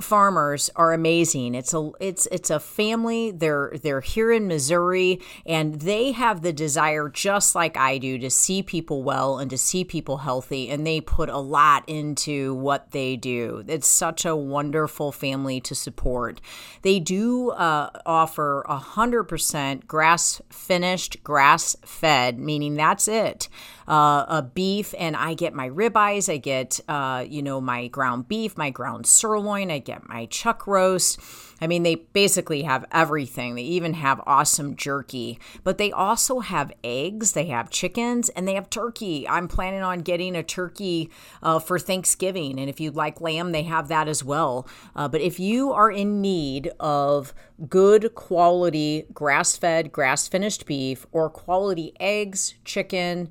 farmers are amazing. It's a it's it's a family. They're they're here in Missouri and they have the desire just like I do to see people well and to see people healthy and they put a lot into what they do. It's such a wonderful family to support. They do uh, offer a hundred percent grass finished, grass fed, meaning that's it uh, a beef, and I get my ribeyes, I get uh, you know my ground beef, my ground sirloin, I get my chuck roast. I mean, they basically have everything. They even have awesome jerky, but they also have eggs, they have chickens, and they have turkey. I'm planning on getting a turkey uh, for Thanksgiving, and if you'd like lamb, they have that as well. Uh, but if you are in need of good quality grass fed, grass finished beef, or quality eggs, chicken,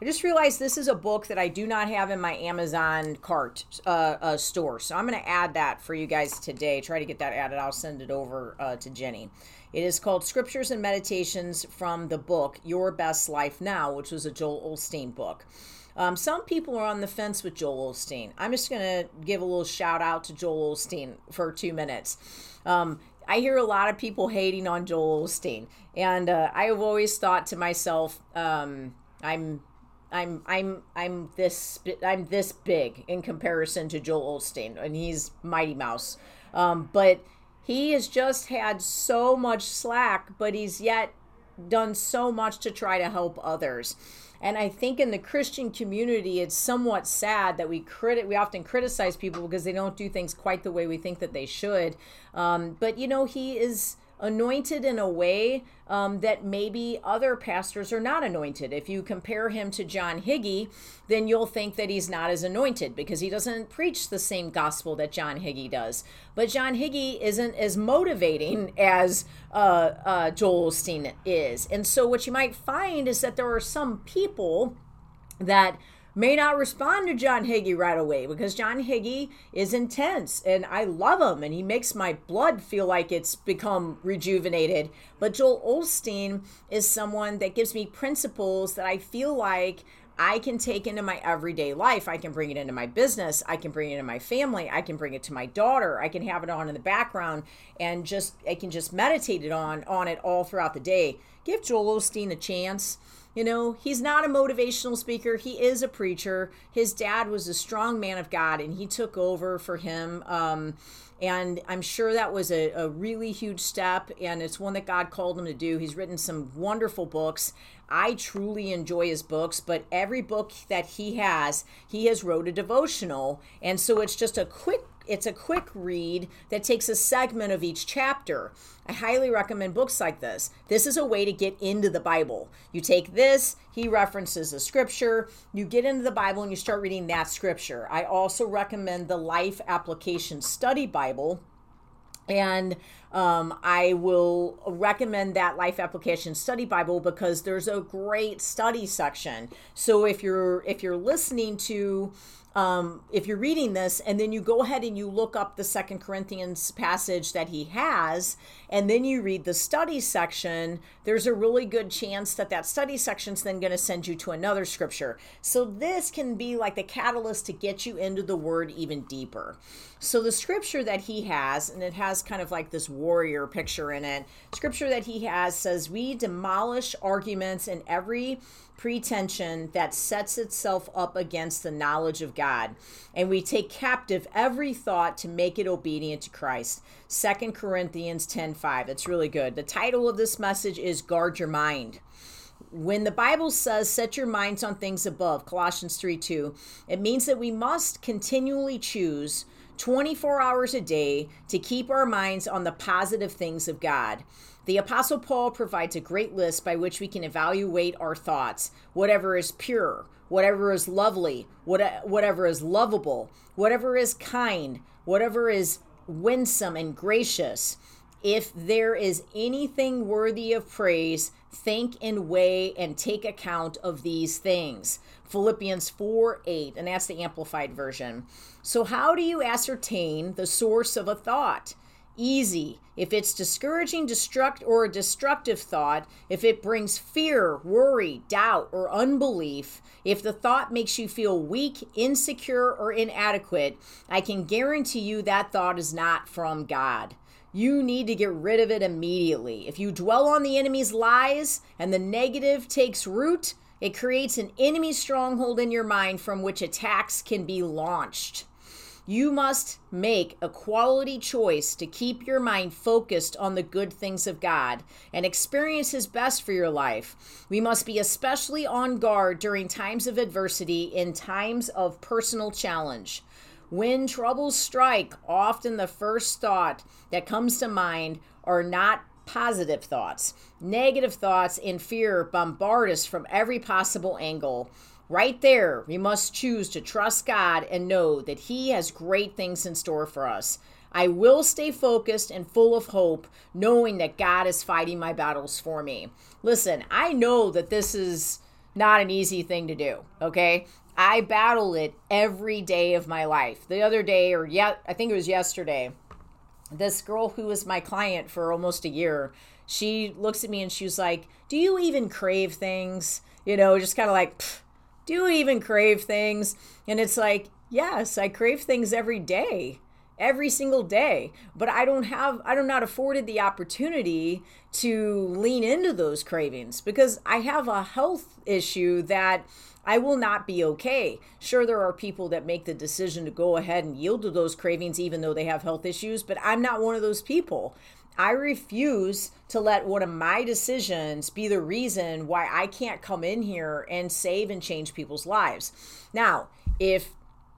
I just realized this is a book that I do not have in my Amazon cart uh, uh, store. So I'm going to add that for you guys today. Try to get that added. I'll send it over uh, to Jenny. It is called Scriptures and Meditations from the book Your Best Life Now, which was a Joel Osteen book. Um, some people are on the fence with Joel Osteen. I'm just going to give a little shout out to Joel Osteen for two minutes. Um, I hear a lot of people hating on Joel Osteen, and uh, I have always thought to myself, um, I'm I'm I'm I'm this I'm this big in comparison to Joel Osteen, and he's Mighty Mouse. Um, but he has just had so much slack, but he's yet done so much to try to help others. And I think in the Christian community, it's somewhat sad that we credit we often criticize people because they don't do things quite the way we think that they should. Um, but you know, he is anointed in a way um, that maybe other pastors are not anointed. If you compare him to John Hagee, then you'll think that he's not as anointed because he doesn't preach the same gospel that John Hagee does. But John Hagee isn't as motivating as uh, uh, Joel Osteen is. And so what you might find is that there are some people that may not respond to John Hagee right away because John Hagee is intense and I love him and he makes my blood feel like it's become rejuvenated. But Joel Osteen is someone that gives me principles that I feel like I can take into my everyday life. I can bring it into my business. I can bring it into my family. I can bring it to my daughter. I can have it on in the background and just I can just meditate it on on it all throughout the day. Give Joel Osteen a chance. You know, he's not a motivational speaker. He is a preacher. His dad was a strong man of God, and he took over for him. Um, and I'm sure that was a, a really huge step, and it's one that God called him to do. He's written some wonderful books. I truly enjoy his books, but every book that he has, he has wrote a devotional. And so it's just a quick it's a quick read that takes a segment of each chapter. I highly recommend books like this. This is a way to get into the Bible. You take this, he references a scripture, you get into the Bible and you start reading that scripture. I also recommend the Life Application Study Bible. And um, I will recommend that Life Application Study Bible because there's a great study section. So if you're if you're listening to um, if you're reading this and then you go ahead and you look up the second corinthians passage that he has and then you read the study section there's a really good chance that that study section is then going to send you to another scripture. So this can be like the catalyst to get you into the word even deeper. So the scripture that he has and it has kind of like this warrior picture in it scripture that he has says we demolish arguments and every pretension that sets itself up against the knowledge of God, and we take captive every thought to make it obedient to Christ. Second Corinthians 10:5. That's really good. The title of this message is Guard Your Mind. When the Bible says set your minds on things above, Colossians 3 2, it means that we must continually choose 24 hours a day to keep our minds on the positive things of God. The Apostle Paul provides a great list by which we can evaluate our thoughts, whatever is pure, whatever is lovely, what, whatever is lovable, whatever is kind, whatever is winsome and gracious. If there is anything worthy of praise, think and weigh and take account of these things. Philippians 4 8, and that's the Amplified Version. So, how do you ascertain the source of a thought? Easy. If it's discouraging, destruct, or a destructive thought, if it brings fear, worry, doubt, or unbelief, if the thought makes you feel weak, insecure, or inadequate, I can guarantee you that thought is not from God. You need to get rid of it immediately. If you dwell on the enemy's lies and the negative takes root, it creates an enemy stronghold in your mind from which attacks can be launched. You must make a quality choice to keep your mind focused on the good things of God and experience His best for your life. We must be especially on guard during times of adversity, in times of personal challenge. When troubles strike, often the first thought that comes to mind are not positive thoughts. Negative thoughts and fear bombard us from every possible angle. Right there, we must choose to trust God and know that He has great things in store for us. I will stay focused and full of hope, knowing that God is fighting my battles for me. Listen, I know that this is not an easy thing to do, okay? I battle it every day of my life. The other day, or yet, I think it was yesterday, this girl who was my client for almost a year, she looks at me and she was like, Do you even crave things? You know, just kind of like, Do you even crave things? And it's like, Yes, I crave things every day every single day but i don't have i'm not afforded the opportunity to lean into those cravings because i have a health issue that I will not be okay. Sure, there are people that make the decision to go ahead and yield to those cravings even though they have health issues, but I'm not one of those people. I refuse to let one of my decisions be the reason why I can't come in here and save and change people's lives. Now, if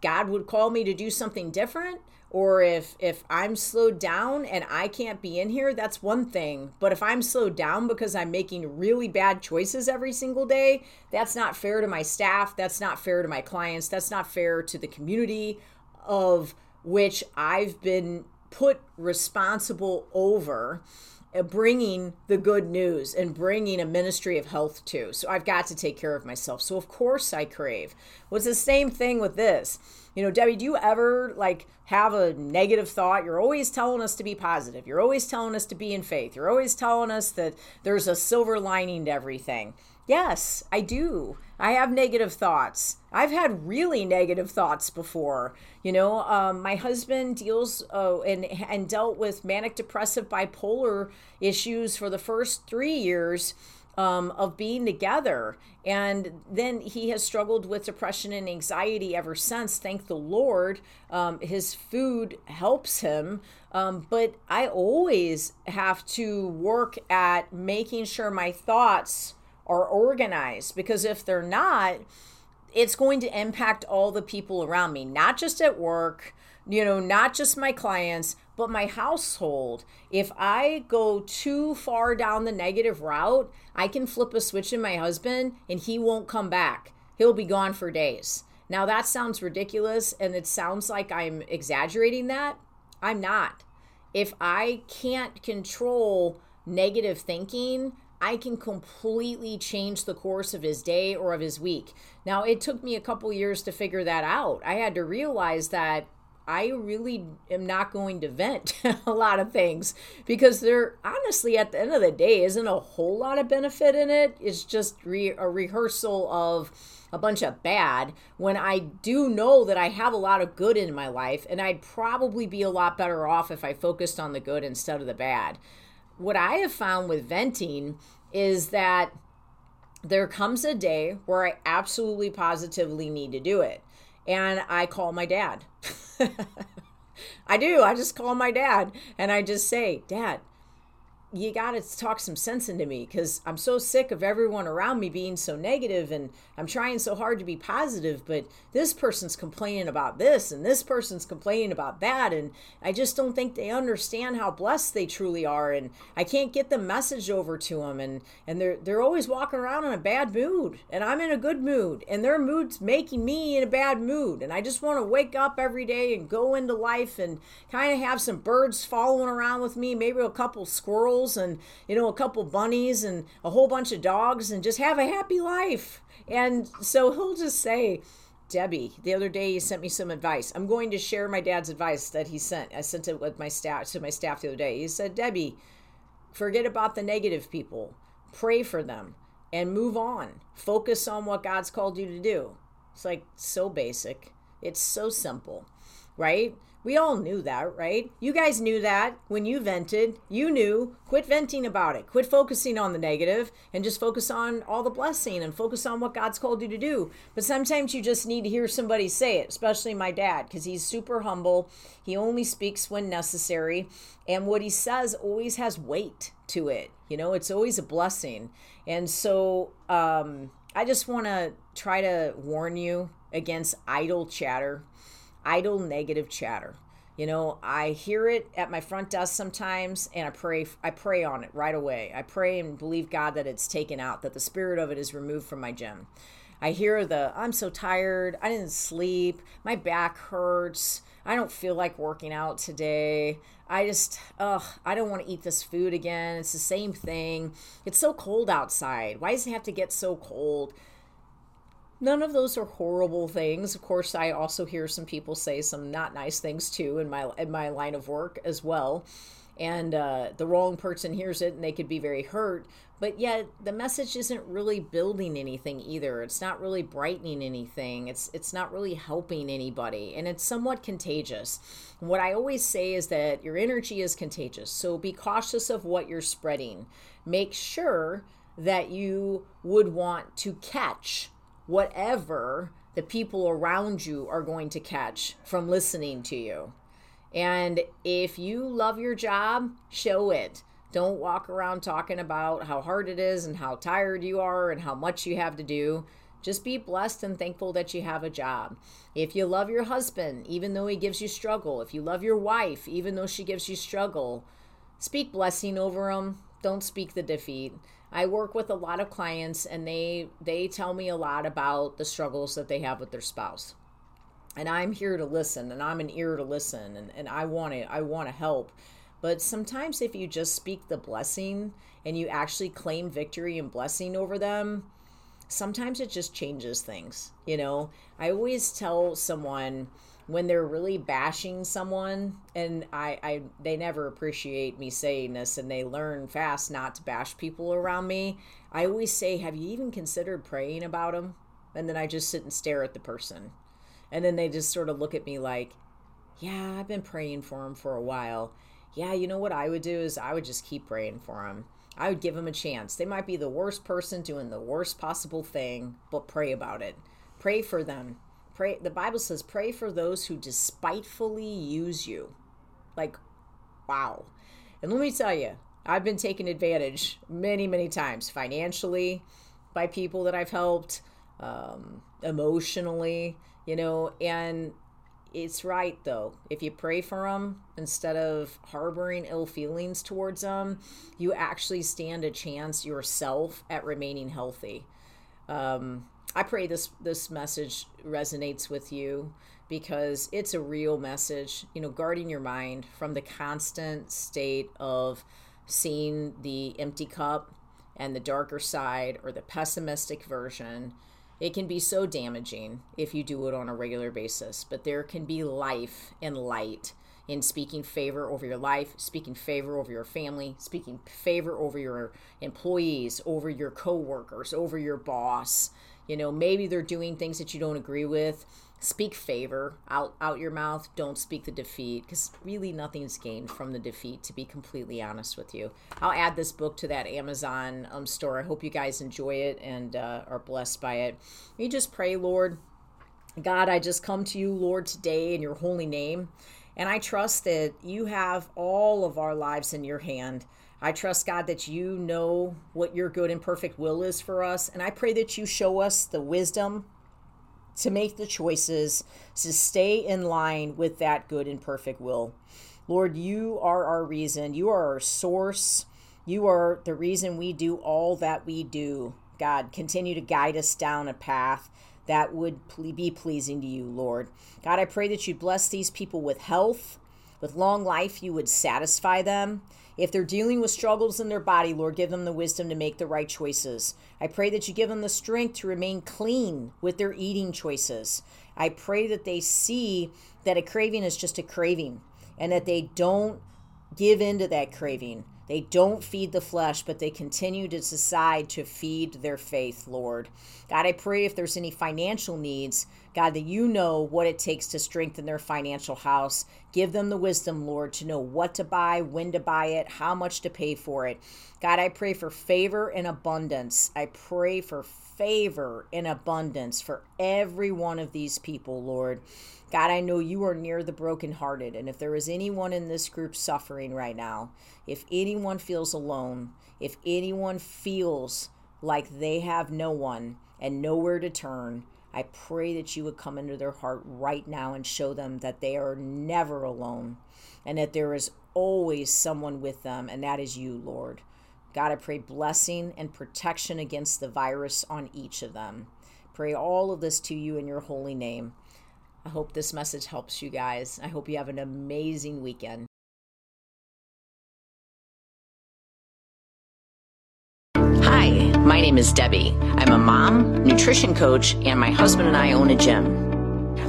God would call me to do something different, or if if I'm slowed down and I can't be in here, that's one thing. But if I'm slowed down because I'm making really bad choices every single day, that's not fair to my staff, that's not fair to my clients, that's not fair to the community of which I've been put responsible over uh, bringing the good news and bringing a ministry of health to. So I've got to take care of myself. So of course I crave. What's the same thing with this? You know, Debbie, do you ever like have a negative thought? You're always telling us to be positive. You're always telling us to be in faith. You're always telling us that there's a silver lining to everything. Yes, I do. I have negative thoughts. I've had really negative thoughts before. You know, um, my husband deals uh, and and dealt with manic depressive bipolar issues for the first three years um, of being together. And then he has struggled with depression and anxiety ever since. Thank the Lord. Um, his food helps him. Um, but I always have to work at making sure my thoughts are organized because if they're not, it's going to impact all the people around me, not just at work, you know, not just my clients, but my household. If I go too far down the negative route, I can flip a switch in my husband and he won't come back. He'll be gone for days. Now, that sounds ridiculous and it sounds like I'm exaggerating that. I'm not. If I can't control negative thinking, I can completely change the course of his day or of his week. Now, it took me a couple years to figure that out. I had to realize that I really am not going to vent a lot of things because there honestly at the end of the day isn't a whole lot of benefit in it. It's just re- a rehearsal of a bunch of bad when I do know that I have a lot of good in my life and I'd probably be a lot better off if I focused on the good instead of the bad what I have found with venting is that there comes a day where I absolutely positively need to do it. And I call my dad. I do. I just call my dad and I just say, Dad, you got to talk some sense into me because I'm so sick of everyone around me being so negative and I'm trying so hard to be positive, but this person's complaining about this and this person's complaining about that. And I just don't think they understand how blessed they truly are. And I can't get the message over to them. And, and they're, they're always walking around in a bad mood and I'm in a good mood and their mood's making me in a bad mood. And I just want to wake up every day and go into life and kind of have some birds following around with me, maybe a couple squirrels and you know a couple bunnies and a whole bunch of dogs and just have a happy life and so he'll just say Debbie, the other day he sent me some advice. I'm going to share my dad's advice that he sent. I sent it with my staff to my staff the other day. He said, "Debbie, forget about the negative people. Pray for them and move on. Focus on what God's called you to do." It's like so basic. It's so simple, right? We all knew that, right? You guys knew that when you vented. You knew. Quit venting about it. Quit focusing on the negative and just focus on all the blessing and focus on what God's called you to do. But sometimes you just need to hear somebody say it, especially my dad, because he's super humble. He only speaks when necessary. And what he says always has weight to it. You know, it's always a blessing. And so um, I just want to try to warn you against idle chatter idle negative chatter. You know, I hear it at my front desk sometimes and I pray I pray on it right away. I pray and believe God that it's taken out, that the spirit of it is removed from my gym. I hear the I'm so tired, I didn't sleep, my back hurts, I don't feel like working out today. I just, ugh, I don't want to eat this food again. It's the same thing. It's so cold outside. Why does it have to get so cold? None of those are horrible things. Of course, I also hear some people say some not nice things too in my in my line of work as well. And uh, the wrong person hears it and they could be very hurt. But yet the message isn't really building anything either. It's not really brightening anything. It's it's not really helping anybody, and it's somewhat contagious. What I always say is that your energy is contagious. So be cautious of what you're spreading. Make sure that you would want to catch whatever the people around you are going to catch from listening to you. And if you love your job, show it. Don't walk around talking about how hard it is and how tired you are and how much you have to do. Just be blessed and thankful that you have a job. If you love your husband, even though he gives you struggle, if you love your wife, even though she gives you struggle, speak blessing over them. Don't speak the defeat. I work with a lot of clients and they they tell me a lot about the struggles that they have with their spouse. And I'm here to listen and I'm an ear to listen and, and I want to I want to help. But sometimes if you just speak the blessing and you actually claim victory and blessing over them, sometimes it just changes things. You know, I always tell someone when they're really bashing someone and I, I they never appreciate me saying this and they learn fast not to bash people around me i always say have you even considered praying about them and then i just sit and stare at the person. And then they just sort of look at me like yeah i've been praying for him for a while. Yeah you know what i would do is i would just keep praying for him i would give them a chance. They might be the worst person doing the worst possible thing but pray about it. Pray for them Pray the Bible says pray for those who despitefully use you. Like wow. And let me tell you, I've been taken advantage many, many times financially by people that I've helped, um, emotionally, you know, and it's right though. If you pray for them instead of harboring ill feelings towards them, you actually stand a chance yourself at remaining healthy. Um, I pray this this message resonates with you because it's a real message. You know, guarding your mind from the constant state of seeing the empty cup and the darker side or the pessimistic version. It can be so damaging if you do it on a regular basis, but there can be life and light in speaking favor over your life, speaking favor over your family, speaking favor over your employees, over your coworkers, over your boss. You know maybe they're doing things that you don't agree with. Speak favor out out your mouth. Don't speak the defeat because really nothing's gained from the defeat to be completely honest with you. I'll add this book to that amazon um, store. I hope you guys enjoy it and uh, are blessed by it. You just pray lord. God i just come to you lord today in your holy name and i trust that you have all of our lives in your hand I trust, God, that you know what your good and perfect will is for us. And I pray that you show us the wisdom to make the choices to stay in line with that good and perfect will. Lord, you are our reason. You are our source. You are the reason we do all that we do. God, continue to guide us down a path that would be pleasing to you, Lord. God, I pray that you bless these people with health, with long life, you would satisfy them. If they're dealing with struggles in their body, Lord, give them the wisdom to make the right choices. I pray that you give them the strength to remain clean with their eating choices. I pray that they see that a craving is just a craving and that they don't give into that craving. They don't feed the flesh, but they continue to decide to feed their faith, Lord. God, I pray if there's any financial needs, God, that you know what it takes to strengthen their financial house. Give them the wisdom, Lord, to know what to buy, when to buy it, how much to pay for it. God, I pray for favor and abundance. I pray for favor and abundance for every one of these people, Lord. God, I know you are near the brokenhearted. And if there is anyone in this group suffering right now, if anyone feels alone, if anyone feels like they have no one and nowhere to turn, I pray that you would come into their heart right now and show them that they are never alone and that there is always someone with them, and that is you, Lord. God, I pray blessing and protection against the virus on each of them. Pray all of this to you in your holy name. I hope this message helps you guys. I hope you have an amazing weekend. My name is Debbie. I'm a mom, nutrition coach, and my husband and I own a gym.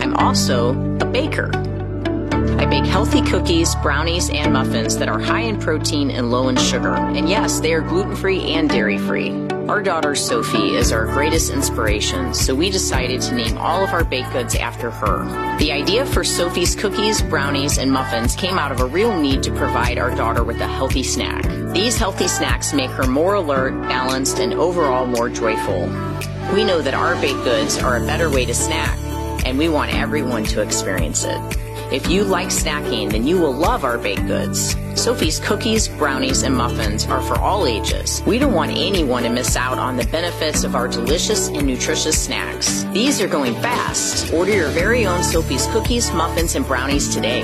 I'm also a baker. I bake healthy cookies, brownies, and muffins that are high in protein and low in sugar. And yes, they are gluten free and dairy free. Our daughter Sophie is our greatest inspiration, so we decided to name all of our baked goods after her. The idea for Sophie's cookies, brownies, and muffins came out of a real need to provide our daughter with a healthy snack. These healthy snacks make her more alert, balanced, and overall more joyful. We know that our baked goods are a better way to snack, and we want everyone to experience it. If you like snacking, then you will love our baked goods. Sophie's cookies, brownies, and muffins are for all ages. We don't want anyone to miss out on the benefits of our delicious and nutritious snacks. These are going fast. Order your very own Sophie's cookies, muffins, and brownies today.